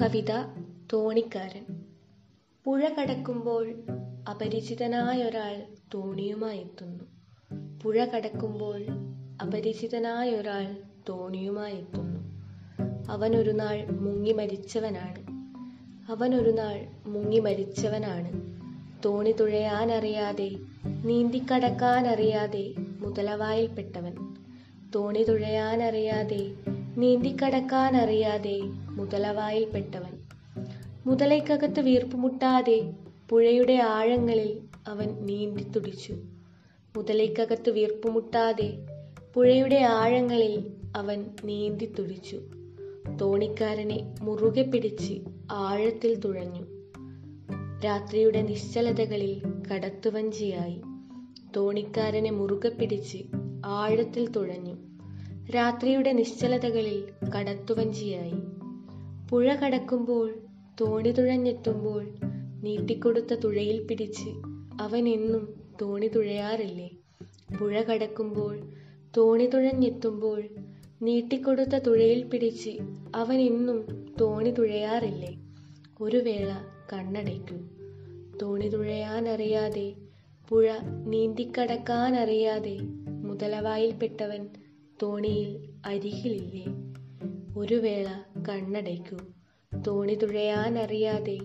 കവിത തോണിക്കാരൻ. പുഴ കടക്കുമ്പോൾ അപരിചിതനായ അപരിചിതനായൊരാൾ തോണിയുമായെത്തുന്നു പുഴ കടക്കുമ്പോൾ അപരിചിതനായ അപരിചിതനായൊരാൾ തോണിയുമായെത്തുന്നു അവനൊരു നാൾ മുങ്ങി മരിച്ചവനാണ്. അവനൊരു നാൾ മുങ്ങി മരിച്ചവനാണ്. തോണി തുഴയാനറിയാതെ നീന്തിക്കടക്കാനറിയാതെ മുതലവായിൽപ്പെട്ടവൻ. തോണി തുഴയാനറിയാതെ നീന്തിക്കടക്കാനറിയാതെ മുതലവായിൽപ്പെട്ടവൻ. മുതലയ്ക്കകത്ത് വീർപ്പുമുട്ടാതെ പുഴയുടെ ആഴങ്ങളിൽ അവൻ നീന്തി തുടിച്ചു. മുതലയ്ക്കകത്ത് വീർപ്പുമുട്ടാതെ പുഴയുടെ ആഴങ്ങളിൽ അവൻ നീന്തി തുടിച്ചു. തോണിക്കാരനെ മുറുകെ പിടിച്ച് ആഴത്തിൽ തുഴഞ്ഞു. രാത്രിയുടെ നിശ്ചലതകളിൽ കടത്തുവഞ്ചിയായി. തോണിക്കാരനെ മുറുകെ പിടിച്ച് ആഴത്തിൽ തുഴഞ്ഞു. രാത്രിയുടെ നിശ്ചലതകളിൽ കടത്തുവഞ്ചിയായി. പുഴ കടക്കുമ്പോൾ തോണി തുഴഞ്ഞെത്തുമ്പോൾ നീട്ടിക്കൊടുത്ത തുഴയിൽ പിടിച്ച് അവൻ എന്നും തോണി തുഴയാറില്ലേ? പുഴ കടക്കുമ്പോൾ തോണി തുഴഞ്ഞെത്തുമ്പോൾ നീട്ടിക്കൊടുത്ത തുഴയിൽ പിടിച്ച് അവൻ എന്നും തോണി തുഴയാറില്ലേ? ഒരു വേള കണ്ണടയ്ക്കൂ. തോണി തുഴയാനറിയാതെ പുഴ നീന്തിക്കടക്കാനറിയാതെ മുതലവായിൽപ്പെട്ടവൻ തോണിയിൽ അരികിലില്ലേ? ഒരു വേള കണ്ണടയ്ക്കൂ. തോണി തുഴയാനറിയാതെ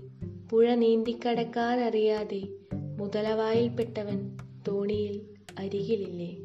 പുഴ നീന്തിക്കടക്കാനറിയാതെ മുതലവായിൽപ്പെട്ടവൻ തോണിയിൽ അരികിലില്ലേ?